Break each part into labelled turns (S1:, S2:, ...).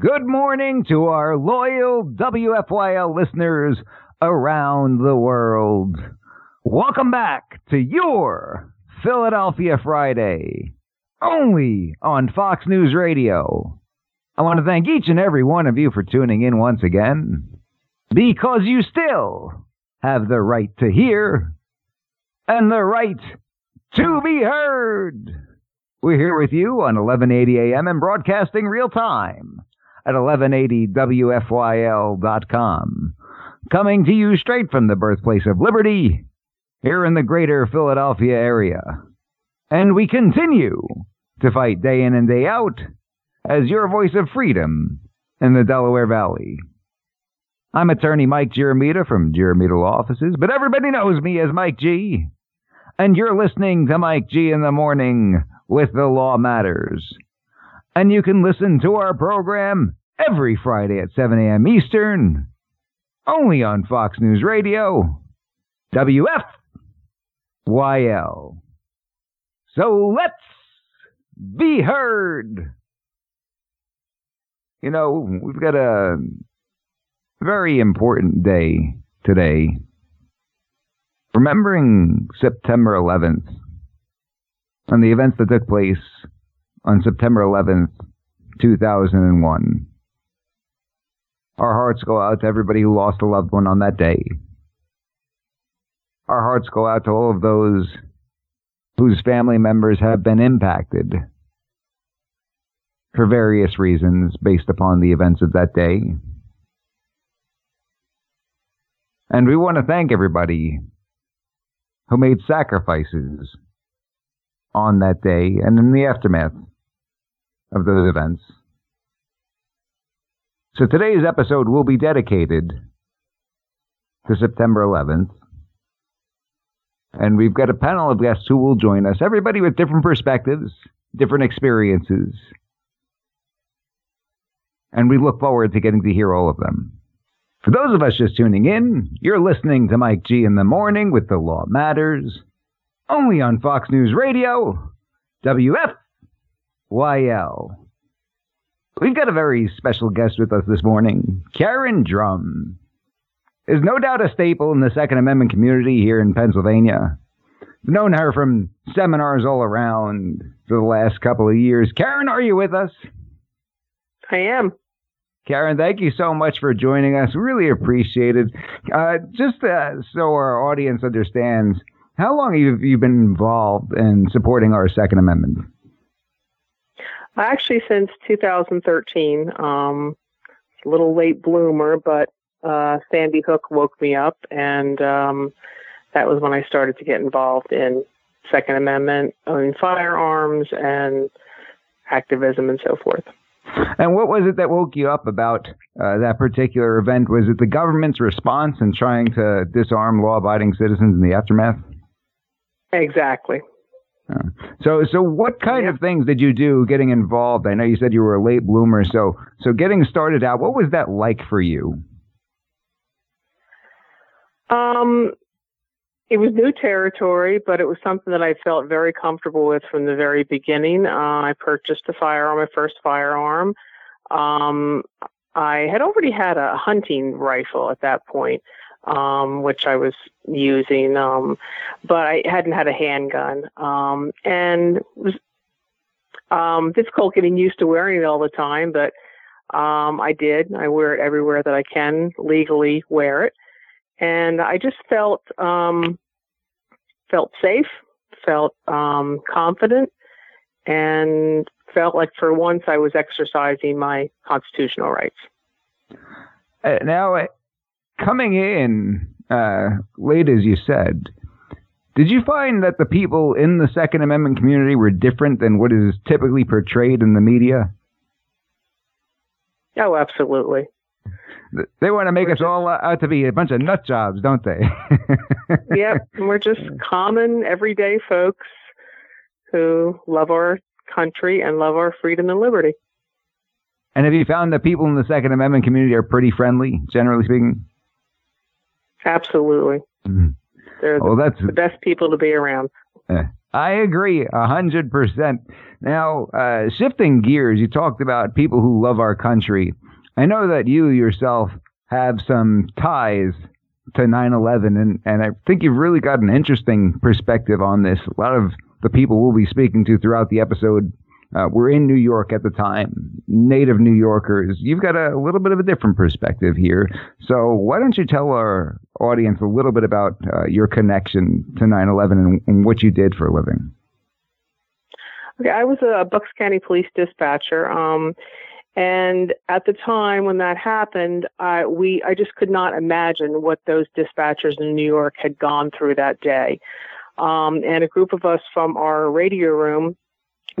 S1: Good morning to our loyal WFYL listeners around the world. Welcome back to your Philadelphia Friday, only on Fox News Radio. I want to thank each and every one of you for tuning in once again, because you still have the right to hear and the right to be heard. We're here with you on 1180 AM and broadcasting real time at 1180WFYL.com. Coming to you straight from the birthplace of liberty here in the greater Philadelphia area. And we continue to fight day in and day out as your voice of freedom in the Delaware Valley. I'm attorney Mike Giramita from Giramita Law Offices, but everybody knows me as Mike G. And you're listening to Mike G in the morning with The Law Matters. And you can listen to our program every Friday at 7 a.m. Eastern, only on Fox News Radio, WFYL. So let's be heard. You know, we've got a very important day today. Remembering September 11th and the events that took place on September 11th, 2001. Our hearts go out to everybody who lost a loved one on that day. Our hearts go out to all of those whose family members have been impacted for various reasons based upon the events of that day. And we want to thank everybody who made sacrifices on that day and in the aftermath of those events. So today's episode will be dedicated to September 11th. And we've got a panel of guests who will join us, everybody with different perspectives, different experiences. And we look forward to getting to hear all of them. For those of us just tuning in, you're listening to Mike G in the morning with The Law Matters, only on Fox News Radio, WFYL. We've got a very special guest with us this morning, Karen Drum. Is no doubt a staple in the Second Amendment community here in Pennsylvania. I've known her from seminars all around for the last couple of years. Karen, are you with us?
S2: I am.
S1: Karen, thank you so much for joining us. Really appreciate it. Uh, just uh, so our audience understands, how long have you been involved in supporting our Second Amendment?
S2: Actually, since 2013, um, a little late bloomer, but uh, Sandy Hook woke me up, and um, that was when I started to get involved in Second Amendment, owning firearms, and activism, and so forth.
S1: And what was it that woke you up about uh, that particular event? Was it the government's response in trying to disarm law-abiding citizens in the aftermath?
S2: Exactly.
S1: So, so what kind yeah. of things did you do getting involved? I know you said you were a late bloomer. So, so getting started out, what was that like for you?
S2: Um, it was new territory, but it was something that I felt very comfortable with from the very beginning. Uh, I purchased a firearm, my first firearm. Um, I had already had a hunting rifle at that point um, which I was using, um, but I hadn't had a handgun, um, and was um, difficult getting used to wearing it all the time. But um, I did. I wear it everywhere that I can legally wear it, and I just felt um, felt safe, felt um, confident, and felt like for once I was exercising my constitutional rights.
S1: Uh, now, coming in uh, late, as you said, did you find that the people in the Second Amendment community were different than what is typically portrayed in the media?
S2: Oh, absolutely.
S1: They want to make we're us just, all out to be a bunch of nut jobs, don't they?
S2: yep, we're just common, everyday folks who love our country and love our freedom and liberty.
S1: And have you found that people in the Second Amendment community are pretty friendly, generally speaking?
S2: Absolutely. Mm-hmm. They're well, the, that's, the best people to be around.
S1: Uh, I agree, a hundred percent. Now, uh, shifting gears, you talked about people who love our country. I know that you yourself have some ties to 9/11, and and I think you've really got an interesting perspective on this. A lot of the people we'll be speaking to throughout the episode uh, were in New York at the time, native New Yorkers. You've got a little bit of a different perspective here. So why don't you tell our audience a little bit about uh, your connection to 9/11 and, and, what you did for a living?
S2: Okay, I was a Bucks County Police dispatcher. Um, and at the time when that happened, I, we I just could not imagine what those dispatchers in New York had gone through that day. Um, and a group of us from our radio room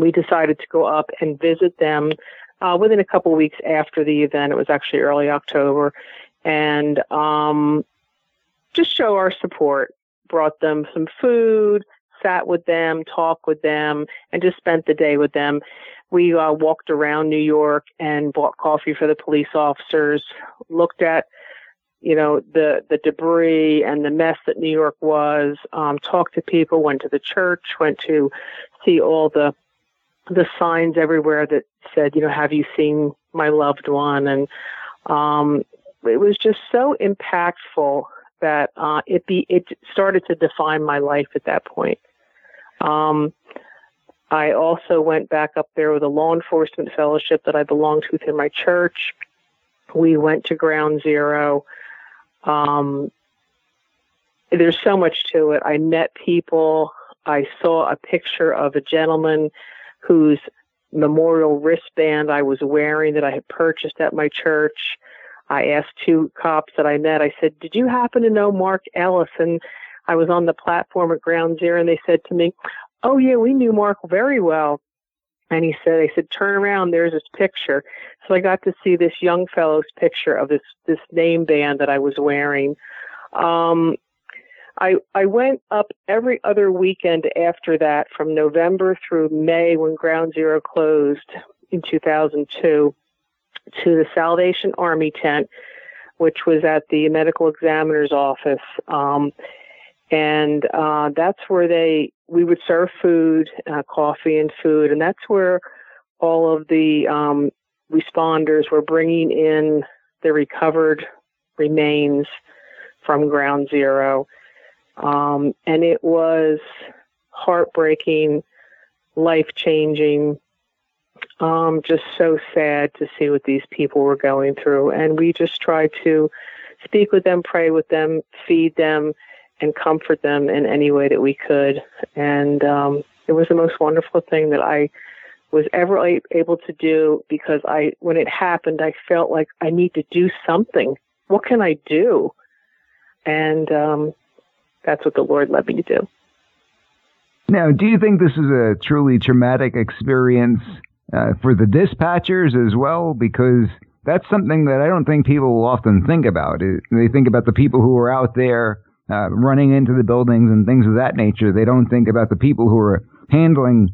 S2: we decided to go up and visit them uh, within a couple weeks after the event. It was actually early October, and um, just show our support. Brought them some food, sat with them, talked with them, and just spent the day with them. We uh, walked around New York and bought coffee for the police officers. Looked at you know the the debris and the mess that New York was. Um, talked to people, went to the church, went to see all the the signs everywhere that said, you know, have you seen my loved one? And um, it was just so impactful that uh, it be it started to define my life at that point. Um, I also went back up there with a law enforcement fellowship that I belonged to within my church. We went to Ground Zero. Um, there's so much to it. I met people. I saw a picture of a gentleman whose memorial wristband I was wearing that I had purchased at my church. I asked two cops that I met, I said, Did you happen to know Mark Ellis? And I was on the platform at Ground Zero and they said to me, Oh, yeah, we knew Mark very well. And he said, I said, turn around, there's his picture. So I got to see this young fellow's picture of this, this name band that I was wearing. Um, I, I went up every other weekend after that from November through May when Ground Zero closed in 2002 to the Salvation Army tent, which was at the medical examiner's office. Um, and uh, that's where they we would serve food, uh, coffee, and food, and that's where all of the um, responders were bringing in the recovered remains from Ground Zero. Um, and it was heartbreaking, life changing, um, just so sad to see what these people were going through. And we just tried to speak with them, pray with them, feed them, and comfort them in any way that we could. And um, it was the most wonderful thing that I was ever able to do because I, when it happened, I felt like I need to do something. What can I do? And um, that's what the Lord led me to do.
S1: Now, do you think this is a truly traumatic experience uh, for the dispatchers as well? Because that's something that I don't think people will often think about. They think about the people who are out there uh, running into the buildings and things of that nature. They don't think about the people who are handling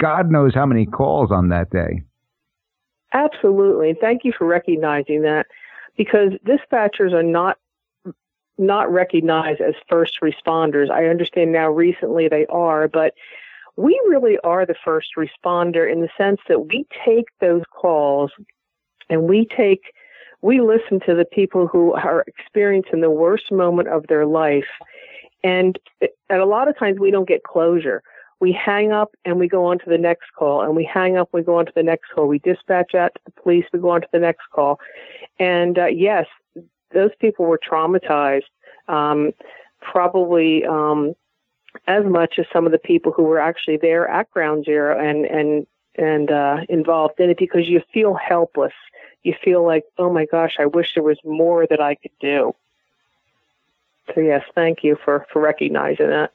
S1: God knows how many calls on that day.
S2: Absolutely. Thank you for recognizing that because dispatchers are not not recognized as first responders. I understand now recently they are, but we really are the first responder in the sense that we take those calls and we take we listen to the people who are experiencing the worst moment of their life. And at a lot of times we don't get closure. We hang up and we go on to the next call and we hang up we go on to the next call. We dispatch out to the police we go on to the next call. And uh, yes those people were traumatized, um, probably um, as much as some of the people who were actually there at Ground Zero and and and uh, involved in it because you feel helpless. You feel like, oh my gosh, I wish there was more that I could do. So yes, thank you for for recognizing that.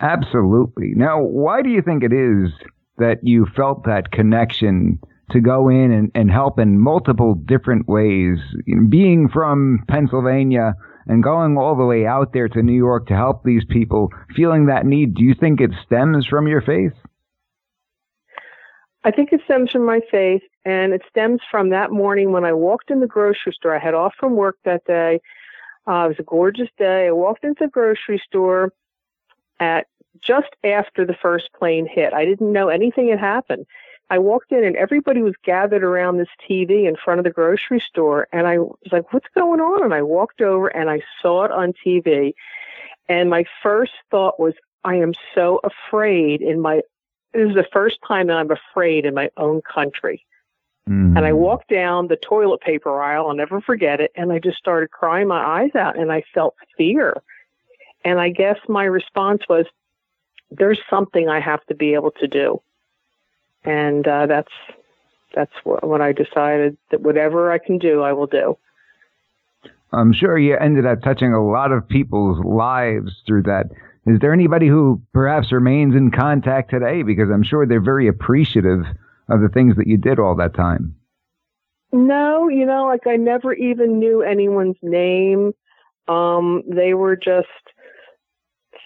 S1: Absolutely. Now, why do you think it is that you felt that connection to go in and, and help in multiple different ways. Being from Pennsylvania and going all the way out there to New York to help these people, feeling that need, do you think it stems from your faith?
S2: I think it stems from my faith, and it stems from that morning when I walked in the grocery store. I had off from work that day. Uh, it was a gorgeous day. I walked into the grocery store at just after the first plane hit. I didn't know anything had happened. I walked in and everybody was gathered around this TV in front of the grocery store. And I was like, what's going on? And I walked over and I saw it on TV. And my first thought was, I am so afraid in my, this is the first time that I'm afraid in my own country. Mm-hmm. And I walked down the toilet paper aisle, I'll never forget it, and I just started crying my eyes out and I felt fear. And I guess my response was, there's something I have to be able to do and uh, that's that's what, I decided that whatever I can do, I will do.
S1: I'm sure you ended up touching a lot of people's lives through that. Is there anybody who perhaps remains in contact today? Because I'm sure they're very appreciative of the things that you did all that time.
S2: No, you know, like I never even knew anyone's name. Um, they were just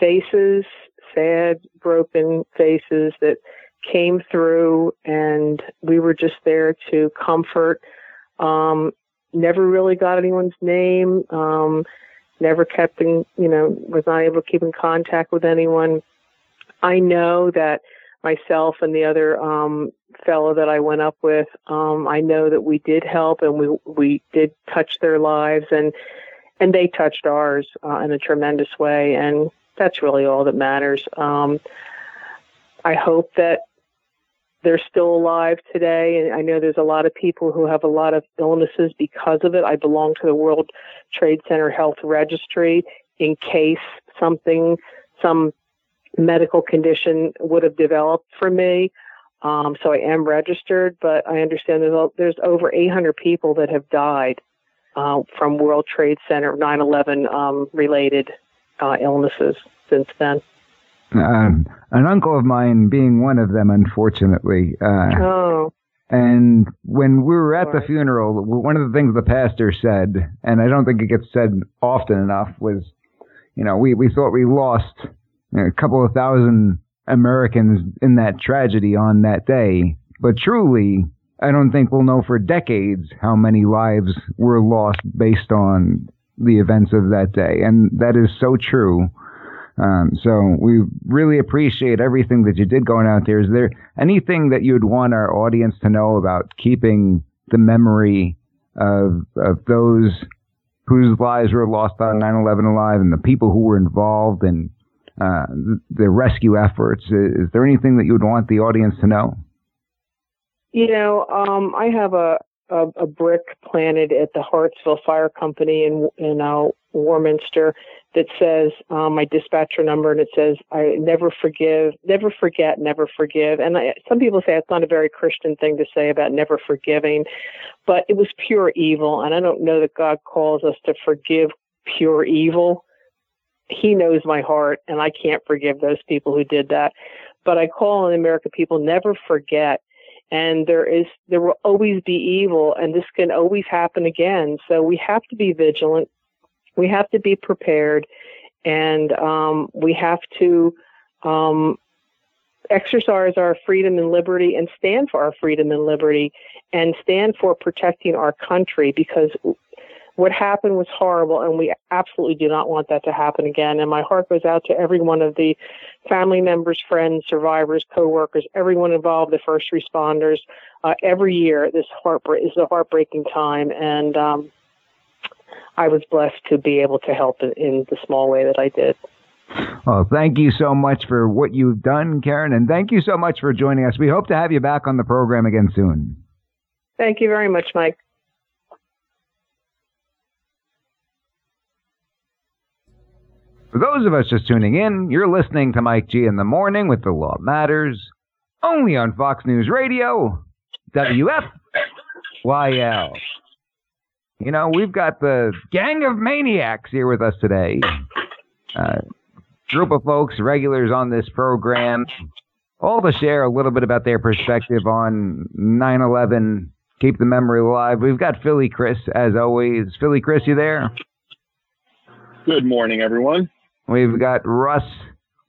S2: faces, sad, broken faces that came through and we were just there to comfort. Um, never really got anyone's name. Um, never kept in, you know, was not able to keep in contact with anyone. I know that myself and the other um, fellow that I went up with, um, I know that we did help and we we did touch their lives and and they touched ours uh, in a tremendous way and that's really all that matters. Um, I hope that they're still alive today. And I know there's a lot of people who have a lot of illnesses because of it. I belong to the World Trade Center Health Registry in case something, some medical condition would have developed for me. Um, so I am registered, but I understand there's, there's over 800 people that have died uh, from World Trade Center 9/11 um, related uh, illnesses since then.
S1: Um, an uncle of mine being one of them, unfortunately.
S2: Uh, oh.
S1: And when we were at the funeral, one of the things the pastor said, and I don't think it gets said often enough, was, you know, we, we thought we lost a couple of thousand Americans in that tragedy on that day. But truly, I don't think we'll know for decades how many lives were lost based on the events of that day. And that is so true. Um, so we really appreciate everything that you did going out there. Is there anything that you'd want our audience to know about keeping the memory of of those whose lives were lost on 9/11 alive and the people who were involved in uh, the rescue efforts? Is there anything that you would want the audience to know?
S2: You know, um, I have a, a, a brick planted at the Hartsville Fire Company in in uh, Warminster that says um, my dispatcher number, and it says I never forgive, never forget, never forgive. And I, some people say it's not a very Christian thing to say about never forgiving, but it was pure evil, and I don't know that God calls us to forgive pure evil. He knows my heart, and I can't forgive those people who did that. But I call on the American people never forget and there is there will always be evil and this can always happen again so we have to be vigilant we have to be prepared and um, we have to um, exercise our freedom and liberty and stand for our freedom and liberty and stand for protecting our country because what happened was horrible and we absolutely do not want that to happen again. And my heart goes out to every one of the family members friends survivors co-workers everyone involved the first responders uh, every year this heartbreak is a heartbreaking time. And um, I was blessed to be able to help in the small way that I did.
S1: Well, thank you so much for what you've done, Karen, and thank you so much for joining us. We hope to have you back on the program again soon.
S2: Thank you very much, Mike.
S1: For those of us just tuning in, you're listening to Mike G in the morning with The Law Matters, only on Fox News Radio, WFYL. You know, we've got the gang of maniacs here with us today. Uh, group of folks, regulars on this program. all to share a little bit about their perspective on 9/11. Keep the memory alive. We've got Philly Chris as always. Philly Chris, you there?
S3: Good morning, everyone.
S1: We've got Russ.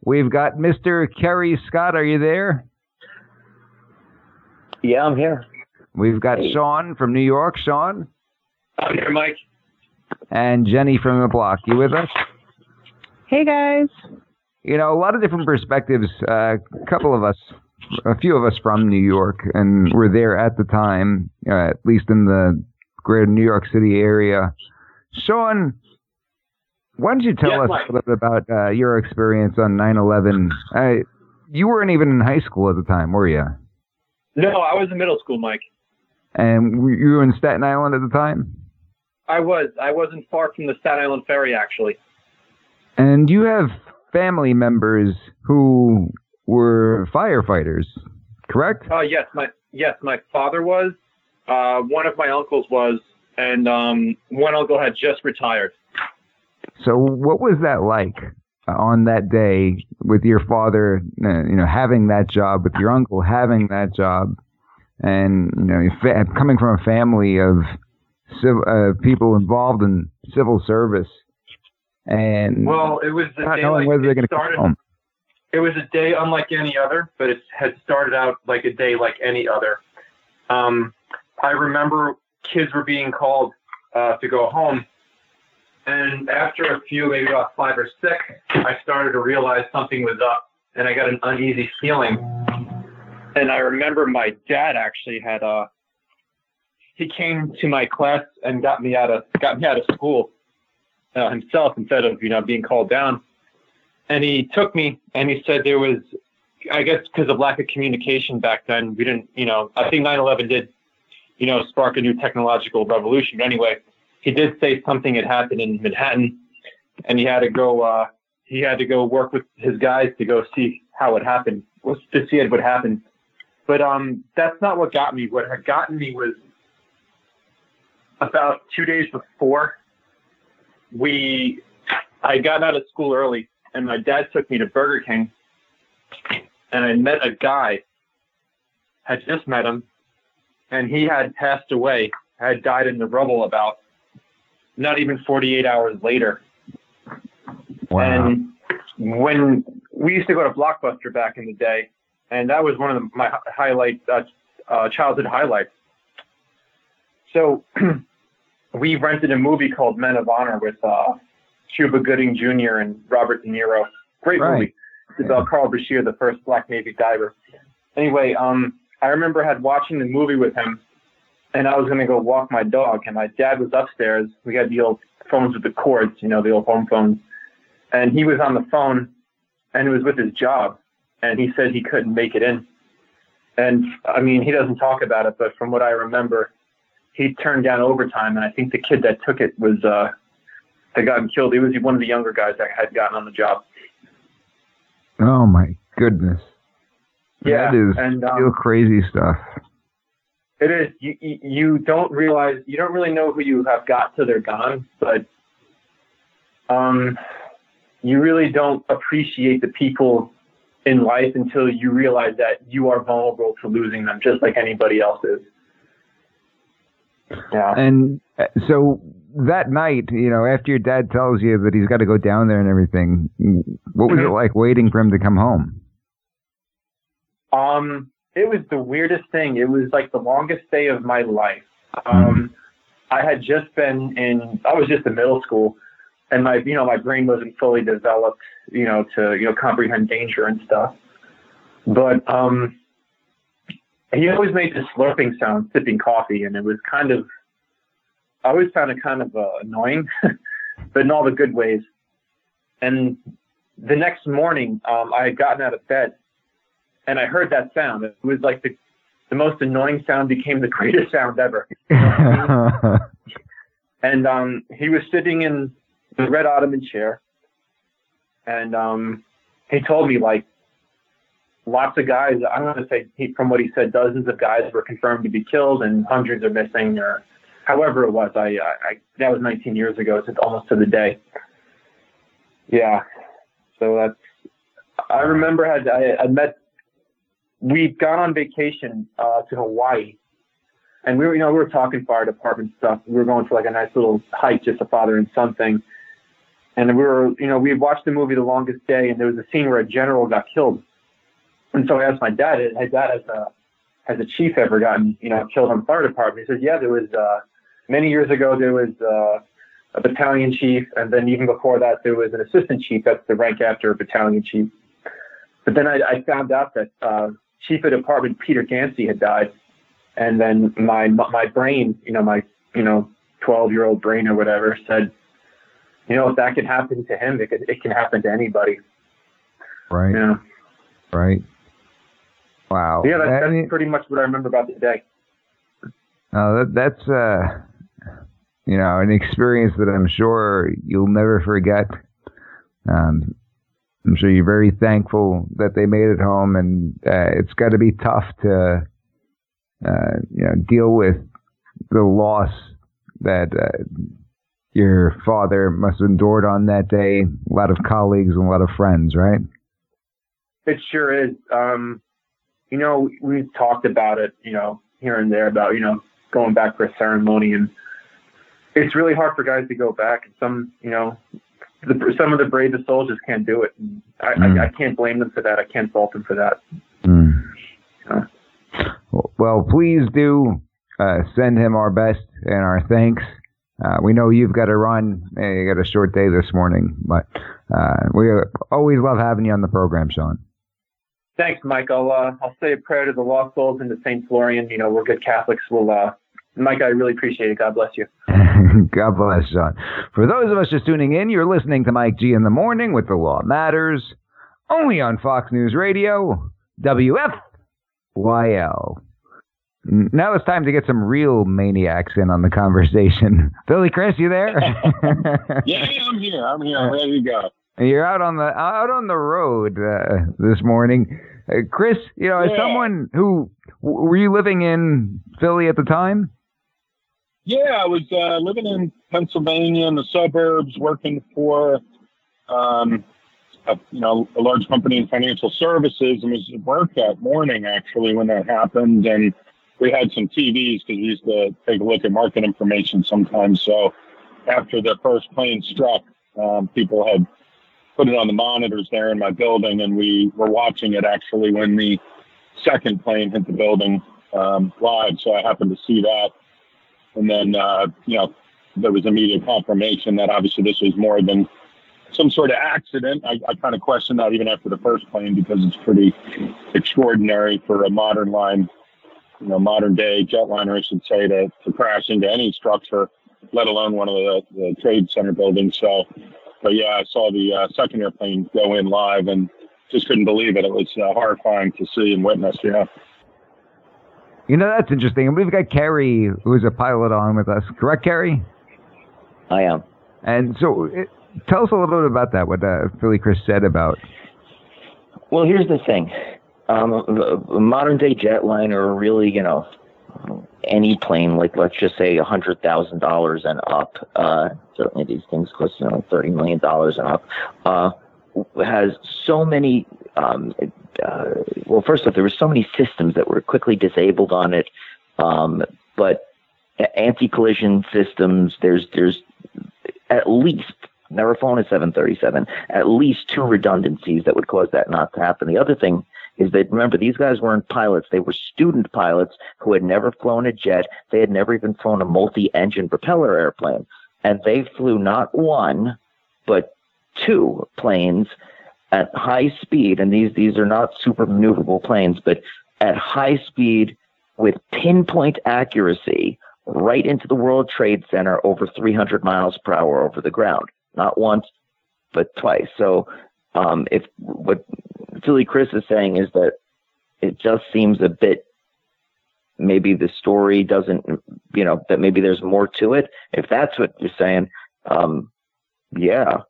S1: We've got Mr. Kerry Scott. Are you there?
S4: Yeah, I'm here.
S1: We've got hey. Sean from New York. Sean.
S3: I'm here, Mike.
S1: And Jenny from the block. You with us?
S5: Hey, guys.
S1: You know, a lot of different perspectives. Uh, a couple of us, a few of us from New York, and were there at the time, uh, at least in the greater New York City area. Sean, why don't you tell us Mike. a little bit about uh, your experience on 9/11? Uh, you weren't even in high school at the time, were you?
S3: No, I was in middle school, Mike.
S1: And you were in Staten Island at the time?
S3: I was. I wasn't far from the Staten Island ferry, actually.
S1: And you have family members who were firefighters, correct?
S3: Uh, yes, my yes, my father was. Uh, one of my uncles was, and um, one uncle had just retired.
S1: So, what was that like on that day with your father? Uh, you know, having that job, with your uncle having that job, and you know, coming from a family of civil, uh, people involved in civil service, and
S3: well, it was
S1: not knowing like whether they're going to come home.
S3: It was a day unlike any other, but it had started out like a day like any other. Um, I remember kids were being called uh, to go home, and after a few, maybe about five or six, I started to realize something was up, and I got an uneasy feeling. And I remember my dad actually had a uh, he came to my class and got me out of got me out of school uh, himself instead of you know being called down. And he took me and he said there was, I guess because of lack of communication back then, we didn't you know I think 9/11 did, you know, spark a new technological revolution. But anyway, he did say something had happened in Manhattan, and he had to go. Uh, he had to go work with his guys to go see how it happened, to see what happened. But um, that's not what got me. What had gotten me was about two days before we I got out of school early and my dad took me to Burger King and I met a guy had just met him and he had passed away had died in the rubble about not even 48 hours later
S1: wow.
S3: and when we used to go to blockbuster back in the day and that was one of the, my highlight uh, uh, childhood highlights so we rented a movie called Men of Honor with uh, Cuba Gooding Jr. and Robert De Niro. Great right. movie. It's about Carl Brashear, the first black Navy diver. Anyway, um, I remember had watching the movie with him, and I was going to go walk my dog, and my dad was upstairs. We had the old phones with the cords, you know, the old home phones, and he was on the phone, and it was with his job, and he said he couldn't make it in. And I mean, he doesn't talk about it, but from what I remember, he turned down overtime, and I think the kid that took it was uh, that got him killed. He was one of the younger guys that had gotten on the job.
S1: Oh my goodness!
S3: Yeah,
S1: that is and, um, real crazy stuff.
S3: It is. You you don't realize you don't really know who you have got till they're gone, but um, you really don't appreciate the people in life until you realize that you are vulnerable to losing them, just like anybody else is.
S1: Yeah. And uh, so that night, you know, after your dad tells you that he's got to go down there and everything, what was mm-hmm. it like waiting for him to come home?
S3: Um, it was the weirdest thing. It was like the longest day of my life. Um, mm-hmm. I had just been in, I was just in middle school and my, you know, my brain wasn't fully developed, you know, to, you know, comprehend danger and stuff. But, um, he always made this slurping sound sipping coffee, and it was kind of, I always found it kind of uh, annoying, but in all the good ways. And the next morning, um, I had gotten out of bed, and I heard that sound. It was like the the most annoying sound became the greatest sound ever. and um, he was sitting in the red ottoman chair, and um, he told me like lots of guys, I'm going to say he, from what he said, dozens of guys were confirmed to be killed and hundreds are missing or however it was. I, I, that was 19 years ago. It's almost to the day. Yeah. So that's, I remember had, I, I met we'd gone on vacation uh, to Hawaii, and we were, you know, we were talking fire department stuff. We were going for like a nice little hike, just a father and son thing. And we were, you know, we had watched the movie The Longest Day, and there was a scene where a general got killed. And so I asked my dad, "Hey, dad, has a has a chief ever gotten, you know, killed on the fire department?" He says, "Yeah, there was uh, many years ago. There was uh, a battalion chief, and then even before that, there was an assistant chief. That's the rank after a battalion chief. But then I, I found out that uh, chief of department Peter Ganci had died, and then my my brain, you know, my you know, 12 year old brain or whatever, said, you know, if that can happen to him, it, could, it can happen to anybody.
S1: Right.
S3: Yeah.
S1: Right. Wow.
S3: Yeah, that's, that's pretty much what I remember about the day.
S1: No, that, that's uh, you know, an experience that I'm sure you'll never forget. Um, I'm sure you're very thankful that they made it home, and uh, it's got to be tough to, uh, you know, deal with the loss that uh, your father must have endured on that day. A lot of colleagues and a lot of friends, right?
S3: It sure is. Um, you know, we've talked about it, you know, here and there about, you know, going back for a ceremony and it's really hard for guys to go back. And some, you know, the, some of the bravest soldiers can't do it. And I,
S1: Mm.
S3: I, I can't blame them for that. I can't fault them for that.
S1: Mm. Well, please do uh, send him our best and our thanks. Uh, we know you've got to run. You got a short day this morning, but uh, we always love having you on the program, Sean.
S3: Thanks, Mike. I'll, uh, I'll say a prayer to the lost souls and to St. Florian. You know, we're good Catholics. We'll, uh, Mike, I really appreciate it. God bless you.
S1: God bless, Sean. For those of us just tuning in, you're listening to Mike G in the morning with The Law Matters, only on Fox News Radio, WFYL. Now it's time to get some real maniacs in on the conversation. Philly Chris, you there?
S4: Yeah, I'm here. I'm here. I'm ready to go.
S1: You're out on the out on the road uh, this morning, uh, Chris. You know, as someone who w- were you living in Philly at the time?
S4: Yeah, I was uh, living in Pennsylvania in the suburbs, working for, um, a, you know, a large company in financial services, and was at work that morning actually when that happened. And we had some TVs because we used to take a look at market information sometimes. So after the first plane struck, um, people had put it on the monitors there in my building, and we were watching it actually when the second plane hit the building um, live. So I happened to see that. And then, uh, you know, there was immediate confirmation that obviously this was more than some sort of accident. I, I kind of questioned that even after the first plane because it's pretty extraordinary for a modern line, you know, modern day jetliner, I should say, to, to crash into any structure, let alone one of the, the trade center buildings. So, but yeah, I saw the uh, second airplane go in live and just couldn't believe it. It was uh, horrifying to see and witness. Yeah.
S1: You know, that's interesting. And we've got Kerry, who's a pilot, on with us. Correct, Kerry?
S6: I am.
S1: And so, it, tell us a little bit about that. What uh, Philly Chris said about.
S6: Well, here's the thing. Um, a modern day jetliner, really, you know, any plane, like let's just say a hundred thousand dollars and up. Uh, certainly, these things cost you know thirty million dollars and up. Uh, has so many. Um, uh, well, first off, there were so many systems that were quickly disabled on it. Um, but anti-collision systems, there's there's at least never flown a 737, at least two redundancies that would cause that not to happen. The other thing is that remember these guys weren't pilots; they were student pilots who had never flown a jet. They had never even flown a multi-engine propeller airplane, and they flew not one, but two planes at high speed. And these these are not super maneuverable planes, but at high speed with pinpoint accuracy right into the World Trade Center over 300 miles per hour over the ground. Not once, but twice. So, um, if what Philly Chris is saying is that it just seems a bit, maybe the story doesn't, you know, that maybe there's more to it. If that's what you're saying, um, yeah.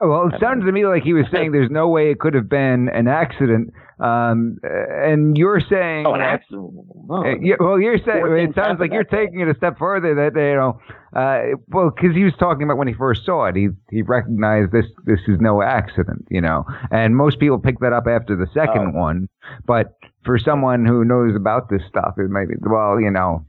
S1: Well, it sounded to me like he was saying there's no way it could have been an accident. Um, and you're saying.
S6: Oh, an accident. Oh.
S1: Uh, yeah, well, you're saying it sounds like you're taking it a step further. That you know, uh, well, because he was talking about when he first saw it, he he recognized this this is no accident, you know, and most people pick that up after the second
S6: Oh.
S1: one. But for someone who knows about this stuff, it might be well, you know,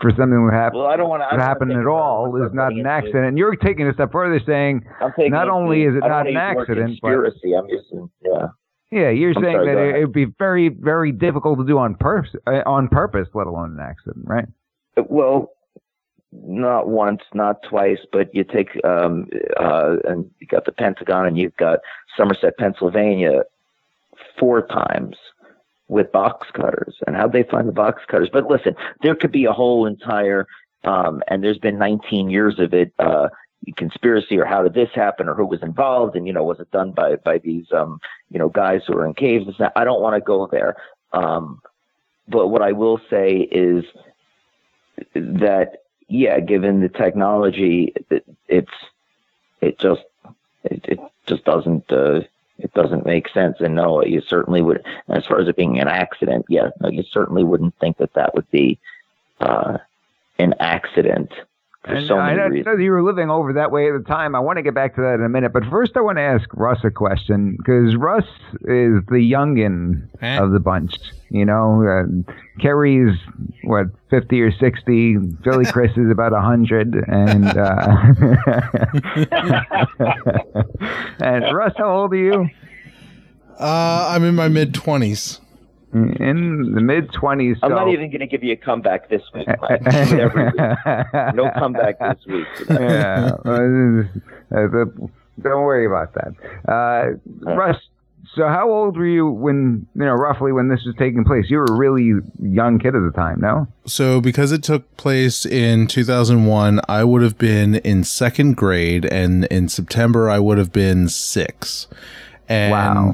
S1: for something to happen.
S6: Well, I don't want to
S1: happen at all is not an accident. And you're taking a step further, saying not only is it not an accident, but
S6: conspiracy. I'm using yeah.
S1: Yeah, you're
S6: I'm
S1: saying
S6: sorry,
S1: that it, would be very, very difficult to do on purpose, uh, on purpose, let alone an accident, right?
S6: Well, not once, not twice, but you take um, uh, and you got the Pentagon and you've got Somerset, Pennsylvania, four times with box cutters. And how'd they find the box cutters? But listen, there could be a whole entire, um, and there's been 19 years of it. Uh, conspiracy or how did this happen or who was involved and you know was it done by by these um you know guys who are in caves i don't want to go there um but what i will say is that yeah given the technology it, it's it just it, it just doesn't uh it doesn't make sense. And no you certainly would as far as it being an accident yeah no you certainly wouldn't think that that would be uh an accident
S1: And
S6: so
S1: I
S6: many
S1: know
S6: reasons
S1: know you were living over that way at the time. I want to get back to that in a minute, but first I want to ask Russ a question because Russ is the youngin
S7: Eh.
S1: of the bunch. You know, uh, Kerry's what fifty or sixty. Philly Chris is about hundred, and uh, and Russ, how old are you?
S7: Uh, I'm in my mid twenties.
S1: In the mid twenties.
S6: I'm
S1: so,
S6: not even going to give you a comeback this week. Mike. Week. No comeback this week.
S1: yeah. well, uh, the- don't worry about that. Uh, Russ, so how old were you when, you know, roughly when this was taking place? You were a really young kid at the time, no?
S7: So because it took place in 2001, I would have been in second grade, and in September I would have been six. And
S1: Wow.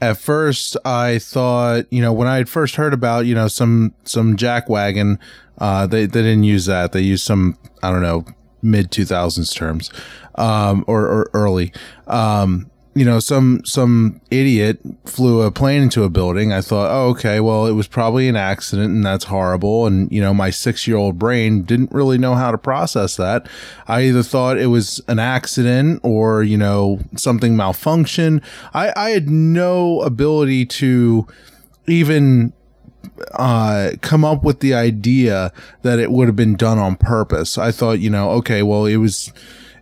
S7: At first I thought, you know, when I had first heard about, you know, some some jackwagon, uh, they they didn't use that. They used some I don't know mid 2000s terms, um, or, or early. Um, you know, some some idiot flew a plane into a building. I thought, oh, okay, well, it was probably an accident, and that's horrible. And you know, my six year old brain didn't really know how to process that. I either thought it was an accident or you know something malfunction. I I had no ability to even uh, come up with the idea that it would have been done on purpose. I thought, you know, okay, well, it was,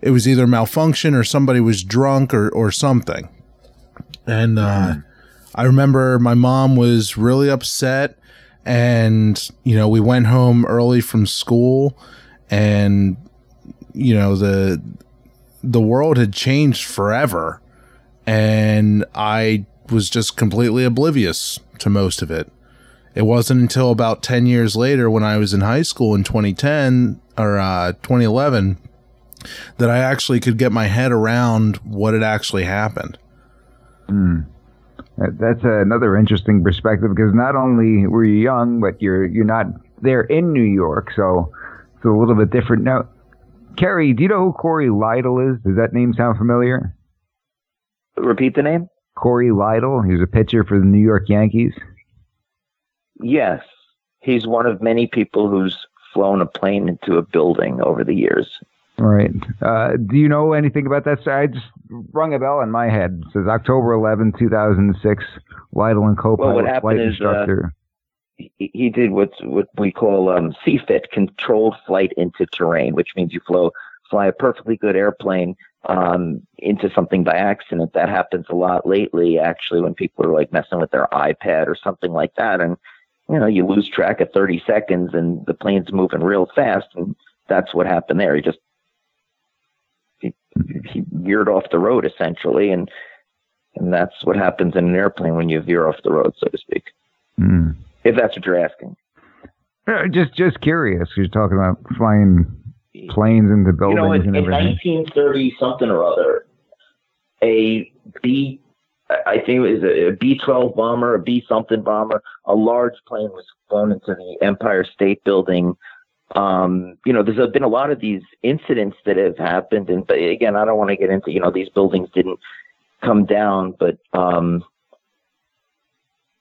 S7: it was either malfunction or somebody was drunk or, or something. And, uh, I remember my mom was really upset and, you know, we went home early from school and, you know, the, the world had changed forever and I was just completely oblivious to most of it. It wasn't until about 10 years later when I was in high school in 2010 or uh, 2011 that I actually could get my head around what had actually happened. Hmm.
S1: That- That's another interesting perspective because not only were you young, but you're you're not there in New York, so it's a little bit different. Now, Kerry, do you know who Cory Lidle is? Does that name sound familiar?
S6: Repeat the name?
S1: Cory Lidle. He was a pitcher for the New York Yankees.
S6: Yes. He's one of many people who's flown a plane into a building over the years.
S1: Right. Uh, do you know anything about that? I just rung a bell in my head. It says October 11, 2006. Lidle and co-pilot
S6: Well, what happened is, uh,
S1: instructor.
S6: He, he did what's what we call um, CFIT, controlled flight into terrain, which means you flow fly a perfectly good airplane um, into something by accident. That happens a lot lately, actually, when people are like messing with their iPad or something like that, and you know you lose track of 30 seconds, and the plane's moving real fast, and that's what happened there. He just he, he veered off the road essentially, and and that's what happens in an airplane when you veer off the road, so to speak.
S1: Hmm.
S6: If that's what you're asking.
S1: Uh, Just, just curious. You're talking about flying planes into
S6: You
S1: buildings
S6: know, in,
S1: and
S6: in 1930 something or other, a B, I think it was a B 12 bomber, a B something bomber, a large plane was flown into the Empire State Building. Um, you know, there's been a lot of these incidents that have happened, and but again, I don't want to get into you know these buildings didn't come down, but um,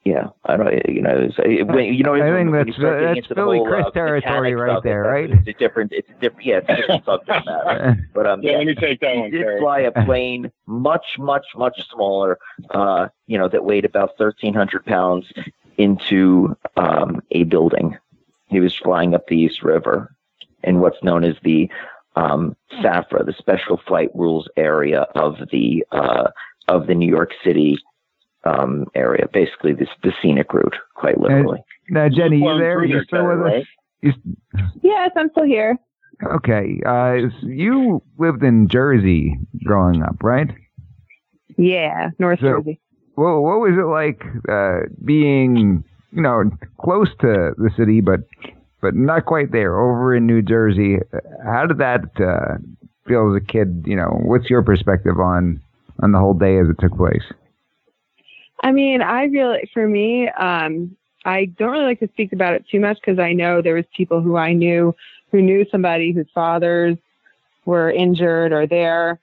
S6: yeah, I don't, you know, so it- when, you know,
S1: I
S6: when-
S1: think
S6: when
S1: that's-
S6: start
S1: that's Philly
S6: whole,
S1: Chris
S6: uh,
S1: territory right there,
S6: that's-
S1: right?
S6: It's a different, it's a different, yeah, it's a different subject matter. But um,
S4: Yeah,
S6: yeah,
S4: let me take that
S6: he
S4: one,
S6: did
S4: Kerry.
S6: fly a plane much, much, much smaller, uh, you know, that weighed about 1,300 pounds into um, a building. He was flying up the East River in what's known as the um, SAFRA, the Special Flight Rules area of the uh, of the New York City um, area, basically this the scenic route, quite literally.
S1: Now, Jenny, you there? You still with us?
S6: Right?
S1: You,
S5: Yes, I'm still here.
S1: okay. Uh, so you lived in Jersey growing up, right?
S5: Yeah, North
S1: So-
S5: Jersey.
S1: Well, what was it like uh, being, you know, close to the city, but but not quite there, over in New Jersey? How did that uh, feel as a kid? You know, what's your perspective on on the whole day as it took place?
S5: I mean, I really, for me, um, I don't really like to speak about it too much because I know there was people who I knew who knew somebody whose fathers were injured or there.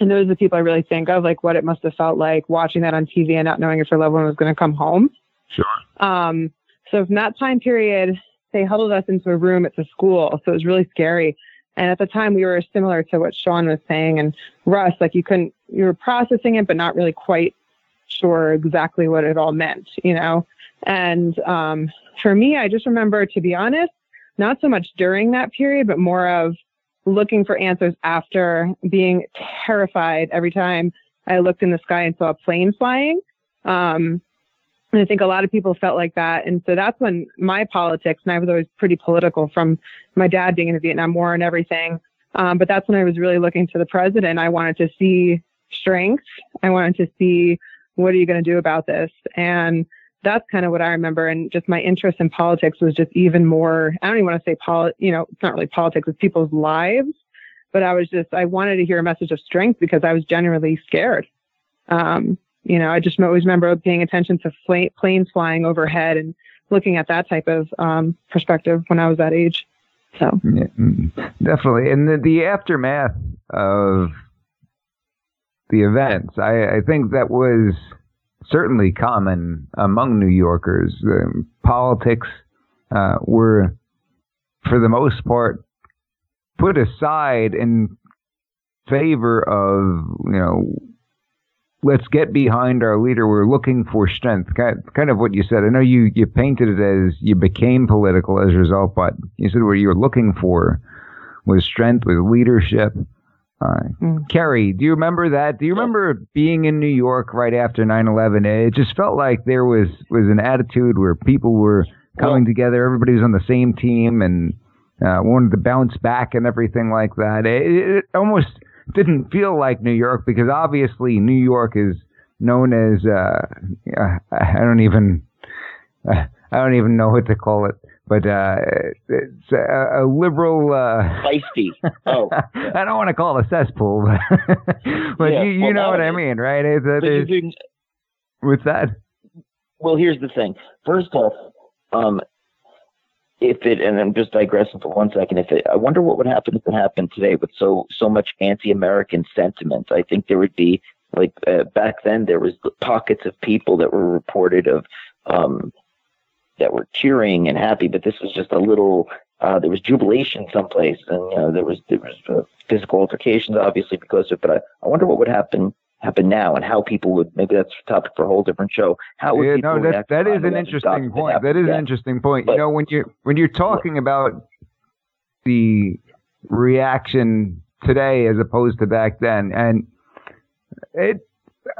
S5: And those are the people I really think of, like what it must have felt like watching that on TV and not knowing if your loved one was going to come home.
S1: Sure.
S5: Um, so from that time period, they huddled us into a room at the school. So it was really scary. And at the time, we were similar to what Sean was saying and Russ, like you couldn't, you were processing it, but not really quite sure exactly what it all meant, you know? And um, for me, I just remember, to be honest, not so much during that period, but more of looking for answers after being terrified every time I looked in the sky and saw a plane flying. Um, and I think a lot of people felt like that. And so that's when my politics, and I was always pretty political from my dad being in the Vietnam War and everything. Um, but that's when I was really looking to the president. I wanted to see strength. I wanted to see what are you going to do about this? And that's kind of what I remember. And just my interest in politics was just even more, I don't even want to say poli, you know, it's not really politics, it's people's lives. But I was just, I wanted to hear a message of strength because I was genuinely scared. Um, you know, I just always remember paying attention to fl- planes flying overhead and looking at that type of um, perspective when I was that age. So,
S1: Yeah, mm, definitely. And the, the aftermath of the events, I, I think that was certainly common among New Yorkers. Politics uh, were, for the most part, put aside in favor of, you know, let's get behind our leader. We're looking for strength. Kind of what you said. I know you, you painted it as you became political as a result, but you said what you were looking for was strength, was leadership. Uh,
S5: Mm.
S1: Kerry, do you remember that? Do you remember being in New York right after 9/11? It just felt like there was was an attitude where people were coming together. Everybody was on the same team and uh, wanted to bounce back and everything like that. It, it almost didn't feel like New York because obviously New York is known as uh, I don't even I don't even know what to call it, but uh, it's a, a liberal. Uh,
S6: Feisty. Oh,
S1: I don't want to call it a cesspool, but, but
S6: Yeah,
S1: you, you
S6: well,
S1: know what I mean, right? It's,
S6: but you
S1: what's that?
S6: Well, here's the thing. First off, um, if it, and I'm just digressing for one second. If it, I wonder what would happen if it happened today with so so much anti-American sentiment. I think there would be like uh, back then there was pockets of people that were reported of um, that were cheering and happy, but this was just a little. Uh, there was jubilation someplace, and you know there was there was uh, physical altercations, obviously because of. it. But I, I wonder what would happen happen now and how people would maybe that's a topic for a whole different show. How would
S1: Yeah,
S6: people
S1: no, that that is an interesting point. That is an interesting point.
S6: But-
S1: you know, when you when you're talking about the reaction today as opposed to back then, and it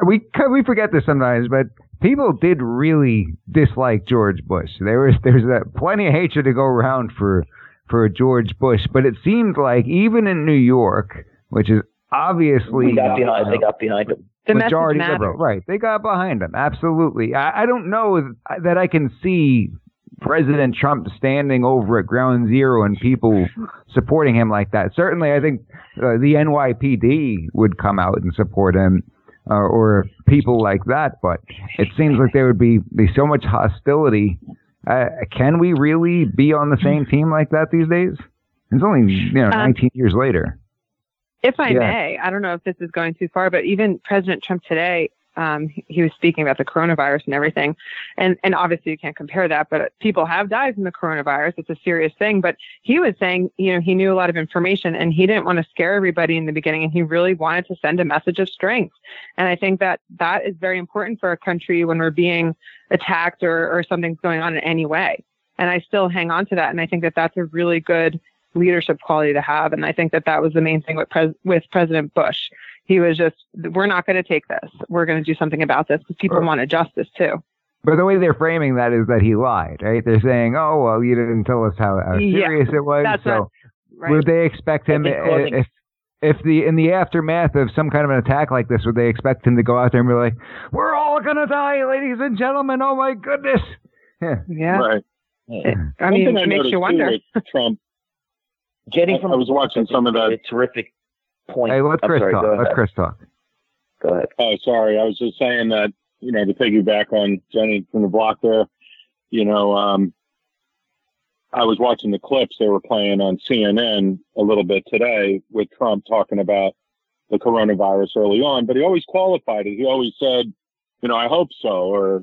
S1: we we forget this sometimes, but people did really dislike George Bush. There was there's a, plenty of hatred to go around for for George Bush, but it seemed like even in New York, which is obviously
S6: We got behind. They got behind him.
S5: the
S1: majority liberal, right? They got behind him. Absolutely. I, I don't know that I can see President Trump standing over at Ground Zero and people supporting him like that. Certainly, I think uh, the NYPD would come out and support him, uh, or people like that. But it seems like there would be be so much hostility. Uh, can we really be on the same team like that these days? It's only you know
S5: Um,
S1: 19 years later.
S5: If I
S1: Yeah.
S5: may, I don't know if this is going too far, but even President Trump today, Um, he was speaking about the coronavirus and everything, and and obviously you can't compare that, but people have died from the coronavirus. It's a serious thing. But he was saying, you know, he knew a lot of information, and he didn't want to scare everybody in the beginning, and he really wanted to send a message of strength. And I think that that is very important for a country when we're being attacked or or something's going on in any way. And I still hang on to that, and I think that that's a really good leadership quality to have. And I think that that was the main thing with, pres- with President Bush. He was just, we're not going to take this. We're going to do something about this because people right. wanted justice too.
S1: But the way they're framing that is that he lied, right? They're saying, "Oh, well, you didn't tell us how, how serious
S5: yeah,
S1: it was."
S5: That's
S1: so
S5: right.
S1: would they expect him eh, if if the in the aftermath of some kind of an attack like this, would they expect him to go out there and be like, "We're all gonna die, ladies and gentlemen! Oh my goodness!"
S5: Yeah, yeah.
S4: right.
S5: It, I mean, it makes you wonder.
S4: Trump
S6: getting from
S4: I was watching some of that.
S6: A terrific point.
S1: Hey, let Chris
S6: sorry,
S1: talk. Let Chris talk.
S6: Go ahead.
S4: Oh, sorry. I was just saying that you know to piggyback on Jenny from the block there. You know, um, I was watching the clips they were playing on CNN a little bit today with Trump talking about the coronavirus early on, but he always qualified it. He always said, you know, I hope so, or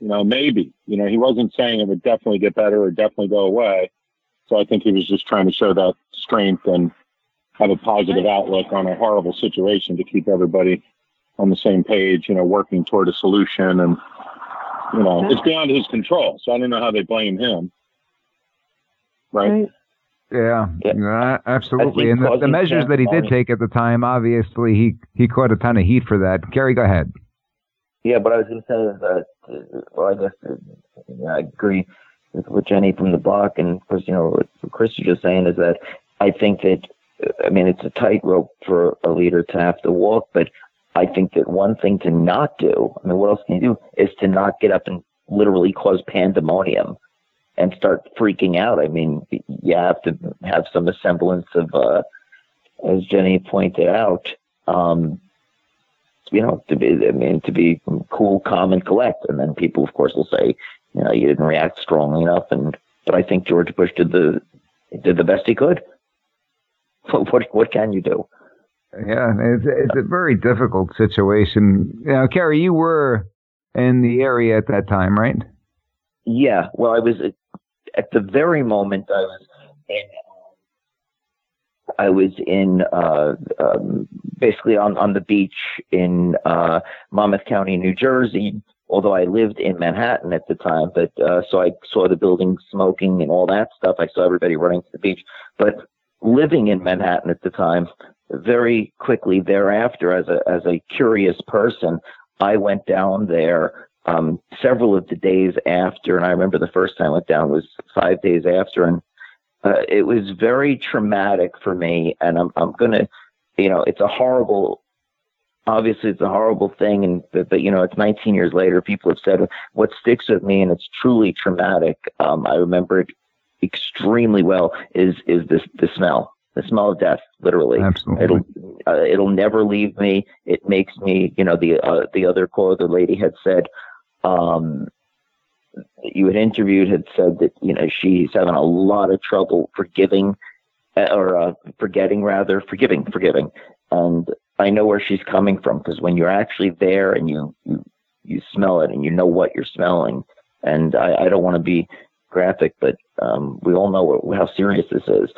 S4: you know, maybe. You know, he wasn't saying it would definitely get better or definitely go away. So I think he was just trying to show that strength and have a positive outlook on a horrible situation to keep everybody on the same page, you know, working toward a solution. And, you know, it's beyond his control. So I don't know how they blame him. Right.
S1: Yeah, yeah. absolutely. And the, the measures that he did take at the time, obviously, he, he caught a ton of heat for that. Gary, go ahead.
S6: Yeah, but I was going to say that, uh, well, I guess uh, I agree with, Jenny from the block, and of course, you know, what Chris was just saying is that I think that, I mean, it's a tightrope for a leader to have to walk, but I think that one thing to not do, I mean, what else can you do, is to not get up and literally cause pandemonium and start freaking out. I mean, you have to have some semblance of, uh, as Jenny pointed out, um, you know, to be, I mean, to be cool, calm, and collect. And then people, of course, will say, you know, you didn't react strongly enough. And but I think George Bush did the did the best he could. What what can you do?
S1: Yeah, it's it's a very difficult situation. Now, Kerry, you were in the area at that time, right?
S6: Yeah. Well, I was at the very moment I was in. I was in uh, um, basically on on the beach in uh, Monmouth County, New Jersey, although I lived in Manhattan at the time, but uh, so I saw the buildings smoking and all that stuff. I saw everybody running to the beach. But living in Manhattan at the time, very quickly thereafter, as a as a curious person, I went down there um, several of the days after, and I remember the first time I went down was five days after, and uh, it was very traumatic for me. And I'm I'm gonna, you know, it's a horrible obviously it's a horrible thing and but, but, you know it's 19 years later people have said what sticks with me and it's truly traumatic um, i remember it extremely well is is this the smell. The smell of death literally.
S1: Absolutely.
S6: it'll uh, it'll never leave me. It makes me you know the uh, the other quote the lady had said um you had interviewed had said that you know she's having a lot of trouble forgiving uh, or uh, forgetting rather forgiving forgiving. And I know where she's coming from because when you're actually there and you, you you smell it and you know what you're smelling, and I, I don't want to be graphic, but um, we all know what, how serious this is.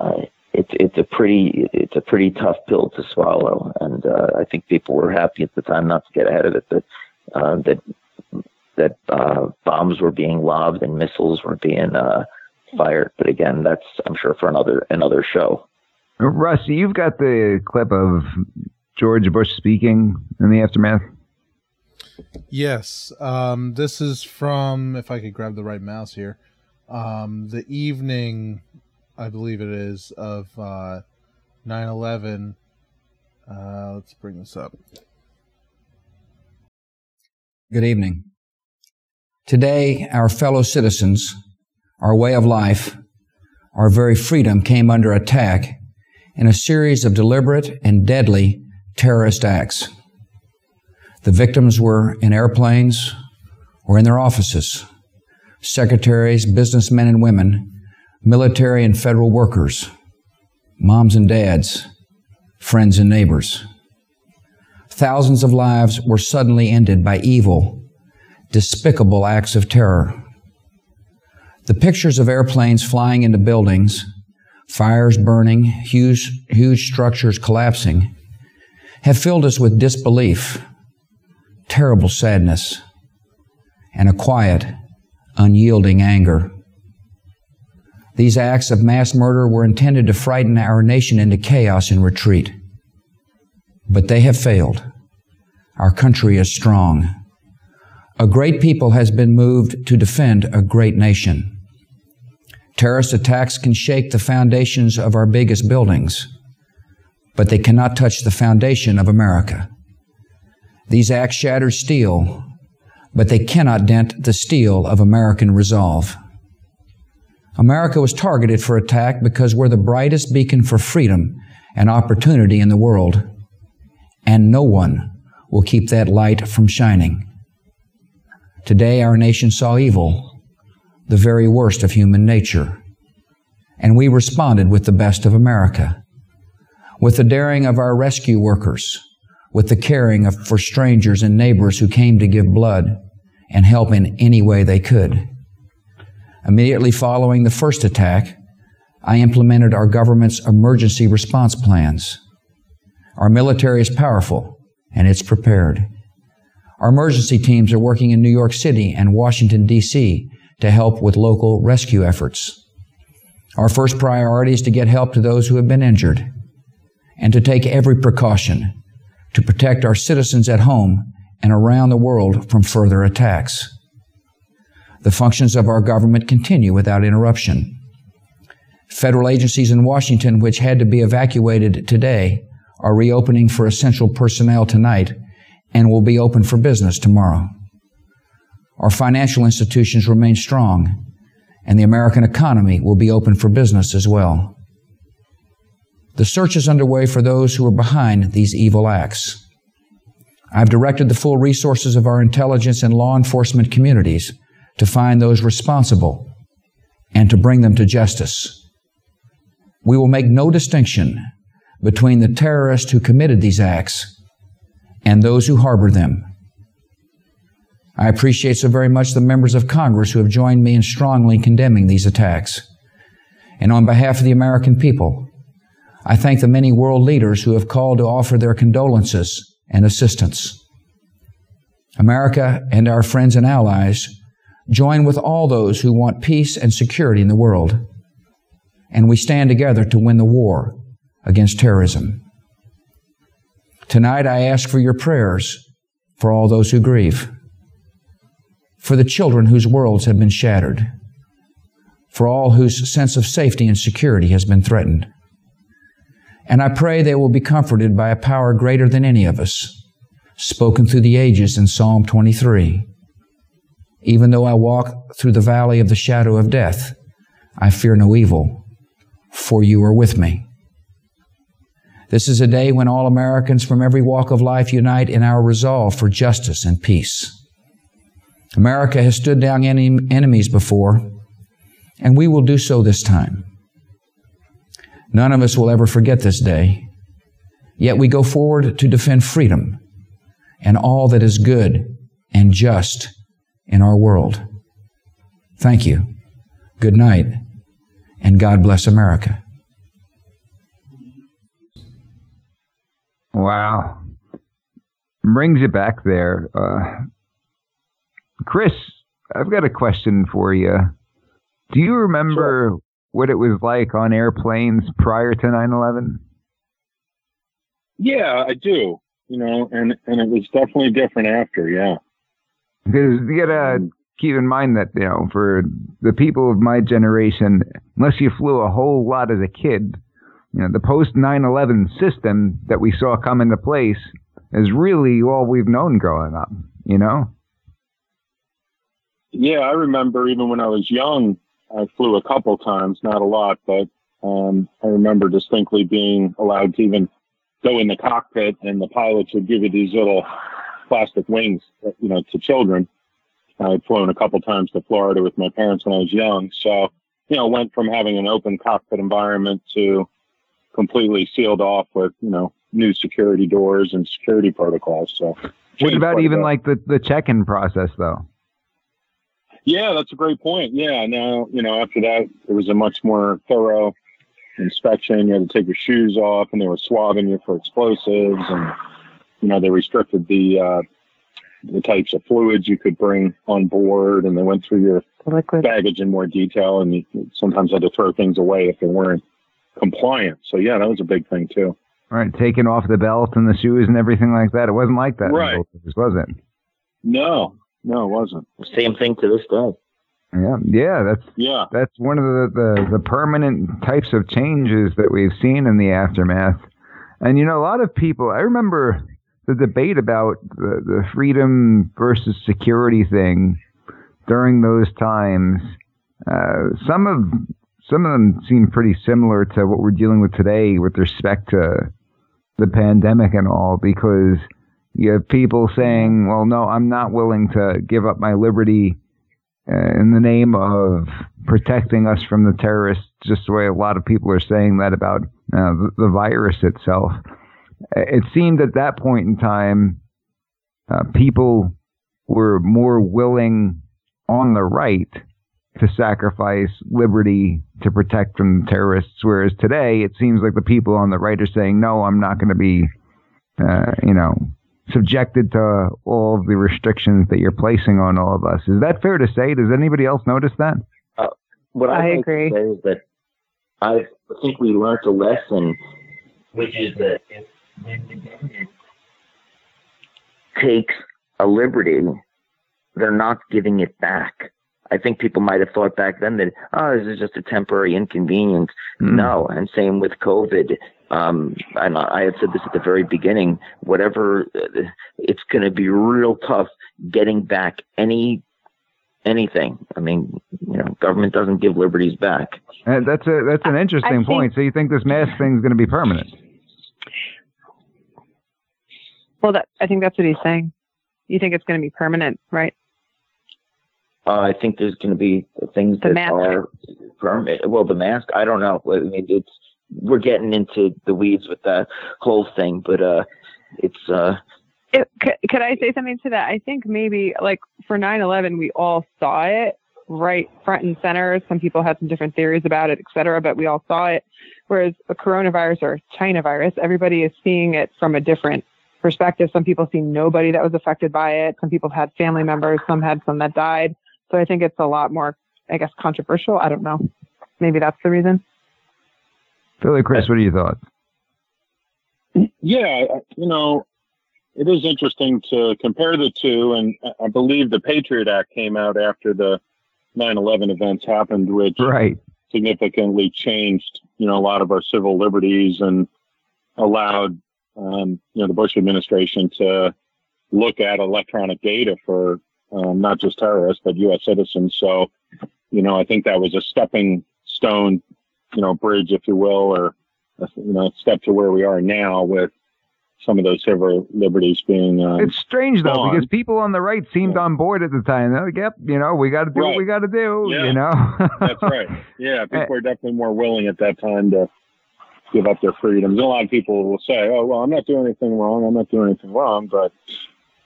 S6: Uh, it's it's a pretty it's a pretty tough pill to swallow, and uh, I think people were happy at the time not to get ahead of it, but uh, that that uh, bombs were being lobbed and missiles were being uh, fired. But again, that's I'm sure for another another show.
S1: Russ, you've got the clip of George Bush speaking in the aftermath.
S7: Yes, um, this is from if I could grab the right mouse here, um, the evening, I believe it is of uh, 9/11. Uh, let's bring this up.
S8: Good evening. Today, our fellow citizens, our way of life, our very freedom came under attack in a series of deliberate and deadly terrorist acts. The victims were in airplanes or in their offices, secretaries, businessmen and women, military and federal workers, moms and dads, friends and neighbors. thousands of lives were suddenly ended by evil, despicable acts of terror. The pictures of airplanes flying into buildings, fires burning, huge, huge structures collapsing, have filled us with disbelief, terrible sadness, and a quiet, unyielding anger. These acts of mass murder were intended to frighten our nation into chaos and retreat. But they have failed. Our country is strong. A great people has been moved to defend a great nation. Terrorist attacks can shake the foundations of our biggest buildings, but they cannot touch the foundation of America. These acts shatter steel, but they cannot dent the steel of American resolve. America was targeted for attack because we're the brightest beacon for freedom and opportunity in the world, and no one will keep that light from shining. Today, our nation saw evil, the very worst of human nature, and we responded with the best of America, with the daring of our rescue workers, with the caring of, for strangers and neighbors who came to give blood and help in any way they could. Immediately following the first attack, I implemented our government's emergency response plans. Our military is powerful and it's prepared. Our emergency teams are working in New York City and Washington, D.C. to help with local rescue efforts. Our first priority is to get help to those who have been injured and to take every precaution to protect our citizens at home and around the world from further attacks. The functions of our government continue without interruption. Federal agencies in Washington, which had to be evacuated today, are reopening for essential personnel tonight and will be open for business tomorrow. Our financial institutions remain strong, and the American economy will be open for business as well. The search is underway for those who are behind these evil acts. I've directed the full resources of our intelligence and law enforcement communities to find those responsible and to bring them to justice. We will make no distinction between the terrorists who committed these acts and those who harbor them. I appreciate so very much the members of Congress who have joined me in strongly condemning these attacks. And on behalf of the American people, I thank the many world leaders who have called to offer their condolences and assistance. America and our friends and allies join with all those who want peace and security in the world. And we stand together to win the war against terrorism. Tonight I ask for your prayers for all those who grieve, for the children whose worlds have been shattered, for all whose sense of safety and security has been threatened. And I pray they will be comforted by a power greater than any of us, spoken through the ages in Psalm 23. Even though I walk through the valley of the shadow of death, I fear no evil, for you are with me. This is a day when all Americans from every walk of life unite in our resolve for justice and peace. America has stood down enemies before, and we will do so this time. None of us will ever forget this day, yet we go forward to defend freedom and all that is good and just in our world. Thank you. Good night, and God bless America.
S1: Wow. Brings you back there. Uh, Chris, I've got a question for you. Do you remember sure. what it was like on airplanes prior to 9 11?
S4: Yeah, I do. You know, and, and it was definitely different after, yeah.
S1: Because you gotta mm. keep in mind that, you know, for the people of my generation, unless you flew a whole lot as a kid, you know, the post 9/11 system that we saw come into place is really all we've known growing up. You know.
S4: Yeah, I remember even when I was young, I flew a couple times, not a lot, but um, I remember distinctly being allowed to even go in the cockpit, and the pilots would give you these little plastic wings, you know, to children. I had flown a couple times to Florida with my parents when I was young, so you know, went from having an open cockpit environment to completely sealed off with, you know, new security doors and security protocols. So,
S1: What about even like the, the check-in process though?
S4: Yeah, that's a great point. Yeah, now you know after that it was a much more thorough inspection. You had to take your shoes off, and they were swabbing you for explosives, and you know they restricted the uh, the types of fluids you could bring on board, and they went through your
S5: liquid.
S4: baggage in more detail, and you sometimes had to throw things away if they weren't compliant. So yeah, that was a big thing too.
S1: Right, taking off the belt and the shoes and everything like that. It wasn't like that,
S4: Right.
S1: those was it?
S4: No, no, it wasn't.
S6: Same thing to this day.
S1: Yeah, yeah. That's
S4: Yeah,
S1: that's one of the, the the permanent types of changes that we've seen in the aftermath. And you know, a lot of people. I remember the debate about the, the freedom versus security thing during those times. Uh, some of some of them seem pretty similar to what we're dealing with today with respect to the pandemic and all, because you have people saying, "Well, no, I'm not willing to give up my liberty." uh, in the name of protecting us from the terrorists, just the way a lot of people are saying that about uh, the, the virus itself. It seemed at that point in time, uh, people were more willing on the right to sacrifice liberty to protect from terrorists, whereas today it seems like the people on the right are saying, no, I'm not going to be, uh, you know, subjected to all of the restrictions that you're placing on all of us. Is that fair to say? Does anybody else notice that?
S6: Uh, what
S5: I
S6: I, like
S5: agree.
S6: to say is that I think we learned a lesson, which is that if the government takes a liberty, they're not giving it back. I think people might have thought back then that, oh, this is just a temporary inconvenience.
S1: Mm.
S6: No, and same with COVID. Um, and I I had said this at the very beginning. Whatever, uh, it's going to be real tough getting back any anything. I mean, you know, government doesn't give liberties back.
S1: Uh, that's a that's an interesting
S5: think-
S1: point. So you think this mask thing is going to be permanent?
S5: Well, that I think that's what he's saying. You think it's going to be permanent, right?
S6: Uh, I think there's going to be things
S5: The
S6: that
S5: mask.
S6: are permanent. Well, the mask, I don't know. I mean, it's we're getting into the weeds with that whole thing, but uh, it's uh,
S5: It, could, could I say something to that? I think maybe like for 9/11, we all saw it right front and center. Some people had some different theories about it, et cetera, but we all saw it. Whereas a coronavirus or China virus, everybody is seeing it from a different perspective. Some people see nobody that was affected by it. Some people had family members. Some had some that died. So I think it's a lot more, I guess, controversial. I don't know. Maybe that's the reason.
S1: Philly, Chris, what are your thoughts?
S4: yeah, you know, it is interesting to compare the two, and I- I believe the Patriot Act came out after the 9/11 events happened, which
S1: Right.
S4: significantly changed, you know, a lot of our civil liberties and allowed, um, you know, the Bush administration to look at electronic data for um, not just terrorists but U.S. citizens. So, you know, I think that was a stepping stone, you know, bridge, if you will, or a, you know, step to where we are now with some of those civil liberties being. Um,
S1: It's strange though
S4: gone.
S1: because people on the right seemed on board at the time. They're like, "Yep, you know, we got to do what we got to do."
S4: Yeah.
S1: You know.
S4: That's right. Yeah, people were definitely more willing at that time to give up their freedoms. And a lot of people will say, "Oh, well, I'm not doing anything wrong. I'm not doing anything wrong," but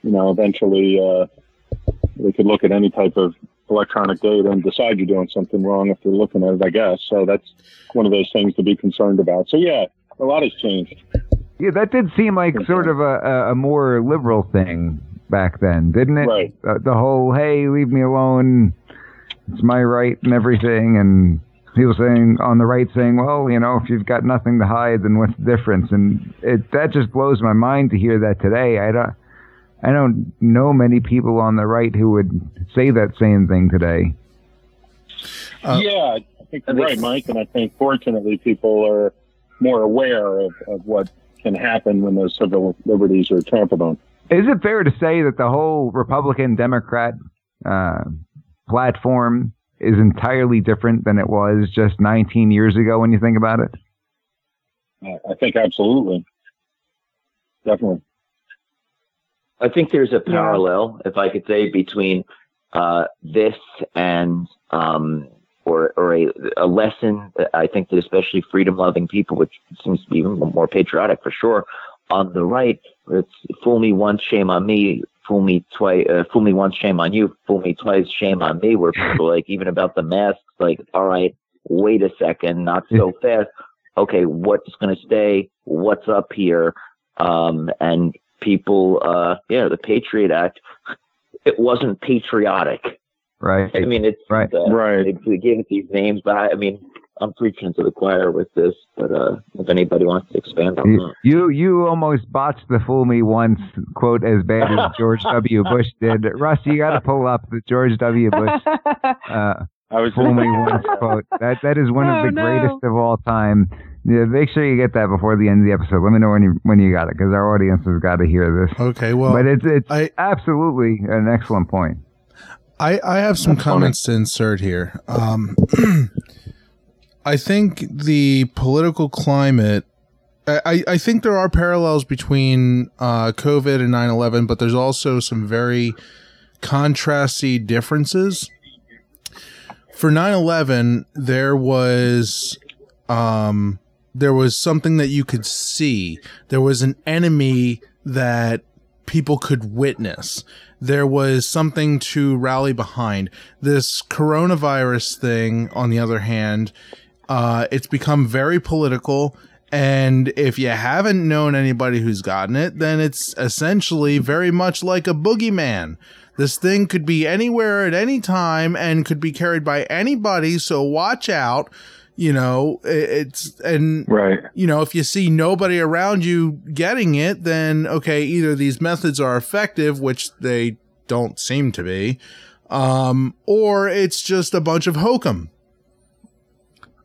S4: you know, eventually uh, they could look at any type of electronic data and decide you're doing something wrong if they're looking at it. I guess so. That's one of those things to be concerned about. So yeah, a lot has changed.
S1: Yeah, that did seem like sort of a, a, more liberal thing back then, didn't it?
S4: Right.
S1: Uh, the whole, hey, leave me alone, it's my right and everything, and people saying on the right saying, well, you know, if you've got nothing to hide, then what's the difference? And it that just blows my mind to hear that today. I don't, I don't know many people on the right who would say that same thing today.
S7: Uh,
S4: yeah, I think you're right, Mike. And I think fortunately people are more aware of, of what can happen when those civil liberties are trampled on.
S1: Is it fair to say that the whole Republican Democrat uh, platform is entirely different than it was just 19 years ago when you think about it?
S4: I I think absolutely, definitely.
S6: I think there's a parallel, if I could say, between uh, this and um, or or a, a lesson. I think that especially freedom-loving people, which seems to be even more patriotic for sure, on the right, it's fool me once, shame on me. Fool me twice, uh, fool me once, shame on you. Fool me twice, shame on me. Where people like even about the masks, like, all right, wait a second, not so fast. Okay, what's going to stay? What's up here? Um, and people, uh, yeah, the Patriot Act, it wasn't patriotic.
S1: Right.
S6: I mean, it's
S1: Right.
S6: uh,
S4: Right.
S6: They, they gave it these names, but I, I mean, I'm preaching to the choir with this. But uh, if anybody wants to expand on
S1: You,
S6: that,
S1: you you almost botched the "fool me once" quote as bad as George W. Bush did. Russ, you got to pull up the George W. Bush uh,
S4: I was
S1: "fool me once" quote. That that is one
S5: Oh,
S1: of the
S5: no.
S1: greatest of all time. Yeah, make sure you get that before the end of the episode. Let me know when you when you got it because our audience has got to hear this.
S7: Okay, well,
S1: but it's it's
S7: I-
S1: absolutely an excellent point.
S7: I, I have some comments to insert here. Um, I think the political climate. I, I- I think there are parallels between uh, COVID and 9 11, but there's also some very contrasty differences. For 9 11, there was. Um, there was something that you could see. There was an enemy that people could witness there was something to rally behind. This coronavirus thing, on the other hand, uh, it's become very political. And if you haven't known anybody who's gotten it, then it's essentially very much like a boogeyman. This thing could be anywhere at any time and could be carried by anybody. So watch out. You know, it's, and
S4: right.
S7: you know, if you see nobody around you getting it, then okay, either these methods are effective, which they don't seem to be, um, or it's just a bunch of hokum.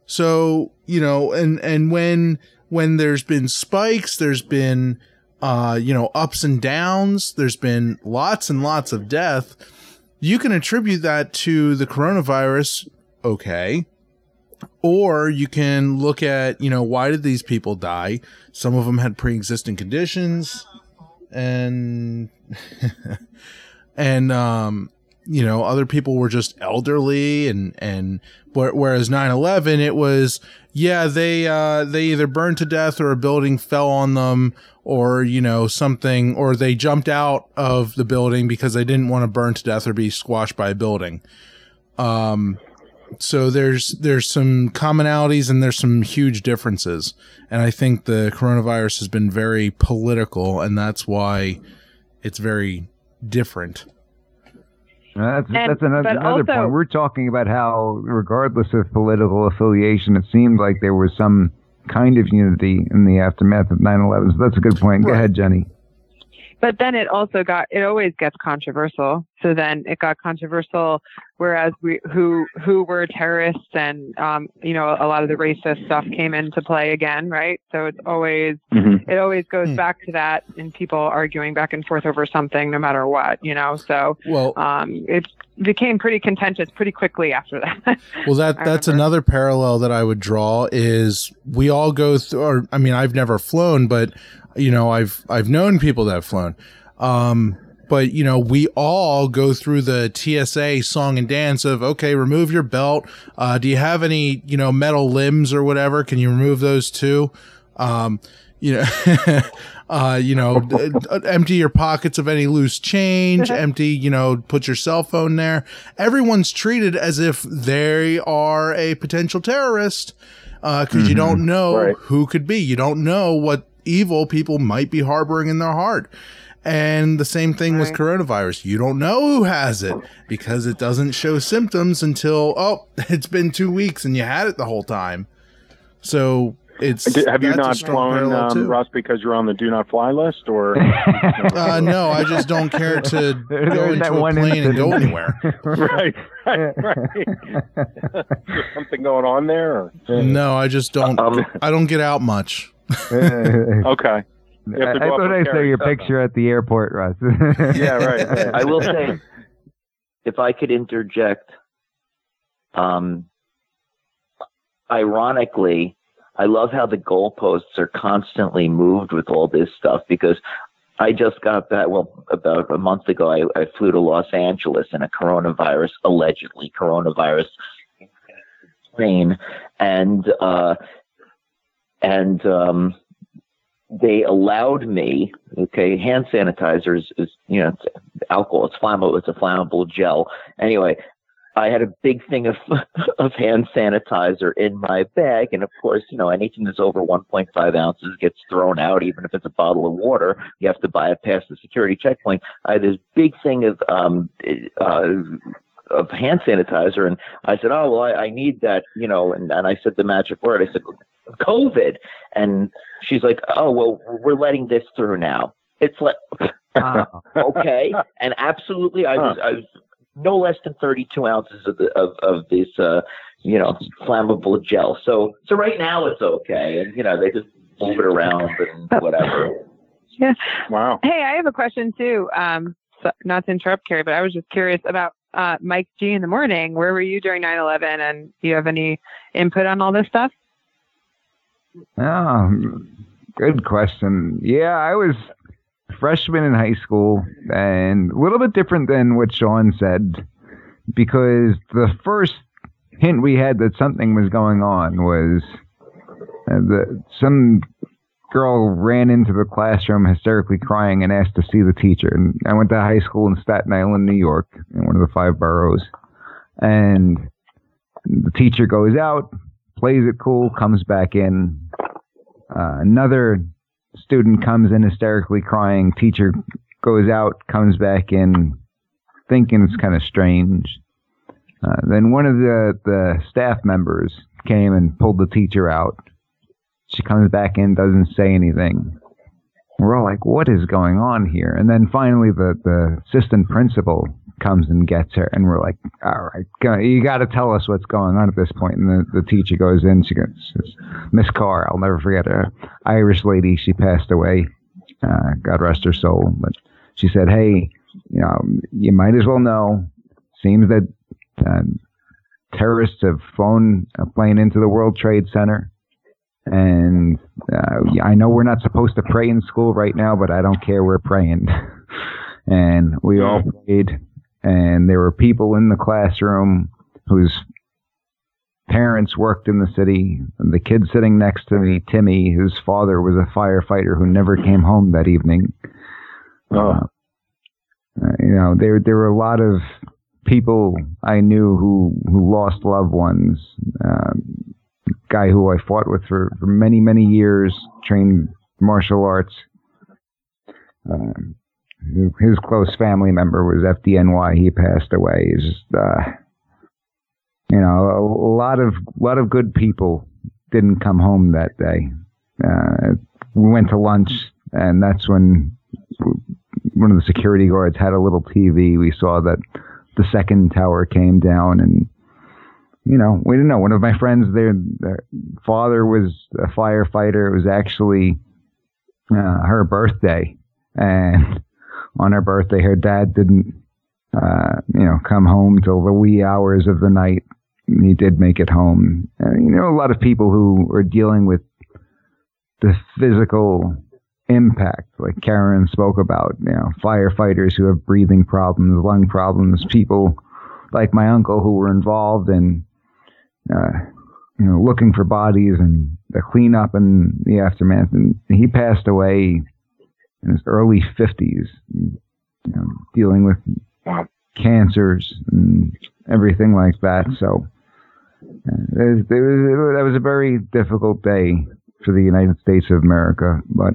S7: So, you know, and, and when, when there's been spikes, there's been, uh, you know, ups and downs, there's been lots and lots of death. You can attribute that to the coronavirus. Okay or you can look at you know why did these people die some of them had pre-existing conditions and and um you know other people were just elderly and and whereas 9-11 it was yeah they uh they either burned to death or a building fell on them or you know something or they jumped out of the building because they didn't want to burn to death or be squashed by a building. Um so there's there's some commonalities and there's some huge differences. And i think the coronavirus has been very political and that's why it's very different.
S1: That's,
S5: And-
S1: that's another, another
S5: also-
S1: point. We're talking about how, regardless of political affiliation, it seemed like there was some kind of unity in the aftermath of 9 11. So that's a good point. Go
S7: Right.
S1: ahead, Jenny.
S5: But then it also got it always gets controversial. So then it got controversial whereas we who who were terrorists and um you know a lot of the racist stuff came into play again, right? So it's always
S4: Mhm.
S5: it always goes
S7: Hmm.
S5: back to that and people arguing back and forth over something no matter what, you know. So
S7: well
S5: um it became pretty contentious pretty quickly after that.
S7: Well, that that's another parallel that I would draw is we all go through. Or I mean, I've never flown, but you know, I've I've known people that have flown. Um, but you know, we all go through the TSA song and dance of okay, remove your belt. Uh, do you have any you know metal limbs or whatever? Can you remove those too? Um, you know, uh, you know, empty your pockets of any loose change, empty, you know, put your cell phone there. Everyone's treated as if they are a potential terrorist, uh, cause you don't know
S4: Right.
S7: who could be. You don't know what evil people might be harboring in their heart. And the same thing with coronavirus. You don't know who has it because it doesn't show symptoms until, oh, it's been two weeks and you had it the whole time. So it's,
S4: Have you not flown,
S7: parallel,
S4: um,
S7: too.
S4: Russ, because you're on the do not fly list, or
S7: Uh, no, I just don't care to
S1: There-
S7: go into
S1: that
S7: a
S1: one
S7: plane and go anywhere.
S4: right, right, right. Something going on there? Or?
S7: No, I just don't.
S6: Um,
S7: I don't get out much.
S4: Okay. You have
S1: I
S4: to go up
S1: thought I saw your
S4: stuff.
S1: picture at the airport, Russ.
S4: Yeah, right, right.
S6: I will say, if I could interject, um, ironically, I love how the goalposts are constantly moved with all this stuff because I just got back, well, about a month ago, I, I flew to Los Angeles in a coronavirus, allegedly coronavirus plane. And, uh, and, um, they allowed me, okay, hand sanitizer is, is you know, it's alcohol, it's flammable, it's a flammable gel. Anyway, I had a big thing of of hand sanitizer in my bag, and of course, you know, anything that's over 1.5 ounces gets thrown out, even if it's a bottle of water. You have to buy it past the security checkpoint. I had this big thing of um, uh, of hand sanitizer, and I said, "Oh well, I, I need that," you know, and, and I said the magic word. I said, "COVID," and she's like, "Oh well, we're letting this through now." It's like, okay, and absolutely, I was, I was no less than 32 ounces of the, of, of this, uh, you know, flammable gel. So, so right now it's okay. And, you know, they just move it around and whatever.
S5: Yeah.
S4: Wow.
S5: Hey, I have a question too. Um, so not to interrupt Carrie, but I was just curious about uh, Mike G in the morning. Where were you during 9/11, and do you have any input on all this stuff?
S1: Oh, good question. Yeah, I was freshman in high school and a little bit different than what Sean said because the first hint we had that something was going on was uh, the some girl ran into the classroom hysterically crying and asked to see the teacher. And I went to high school in Staten Island, New York, in one of the five boroughs. And the teacher goes out, plays it cool, comes back in. Uh, another student comes in hysterically crying. Teacher goes out, comes back in, thinking it's kind of strange. Uh, then one of the, the staff members came and pulled the teacher out. She comes back in, doesn't say anything. We're all like, what is going on here? And then finally, the, the assistant principal comes and gets her, and we're like, all right, you got to tell us what's going on at this point. And the, the teacher goes in, she goes, Miss Carr, I'll never forget her, Irish lady, she passed away, uh, God rest her soul. But she said, hey, you know, you might as well know, seems that uh, terrorists have flown a plane into the World Trade Center. And uh, I know we're not supposed to pray in school right now, but I don't care. We're praying. and we all prayed. And there were people in the classroom whose parents worked in the city. And the kid sitting next to me, Timmy, whose father was a firefighter who never came home that evening.
S4: Oh.
S1: Uh, you know, there there were a lot of people I knew who who lost loved ones. Um, guy who I fought with for, for many many years, trained martial arts. Um, his close family member was FDNY. He passed away. He's uh, you know, a, lot of lot of good people didn't come home that day. Uh, we went to lunch, and that's when one of the security guards had a little TV. We saw that the second tower came down, and you know, we didn't know. One of my friends, their, their father was a firefighter. It was actually uh, her birthday, and on her birthday, her dad didn't, uh, you know, come home till the wee hours of the night. He did make it home. Uh, you know, a lot of people who are dealing with the physical impact, like Karen spoke about, you know, firefighters who have breathing problems, lung problems, people like my uncle who were involved in, uh, you know, looking for bodies and the cleanup and the aftermath. And he passed away in his early 50s, you know, dealing with cancers and everything like that. So uh, it that was a very difficult day for the United States of America. But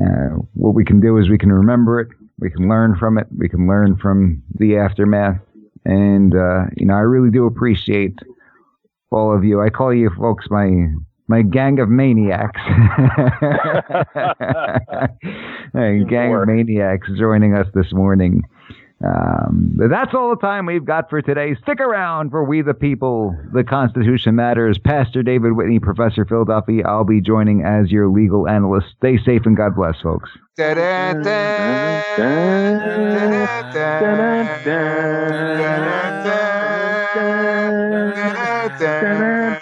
S1: uh, what we can do is we can remember it, we can learn from it, we can learn from the aftermath. And, uh, you know, I really do appreciate all of you. I call you folks my my gang of maniacs. a gang of maniacs joining us this morning. Um, that's all the time we've got for today. Stick around for We the People, The Constitution Matters. Pastor David Whitney, Professor Phil Duffy. I'll be joining as your legal analyst. Stay safe and God bless, folks.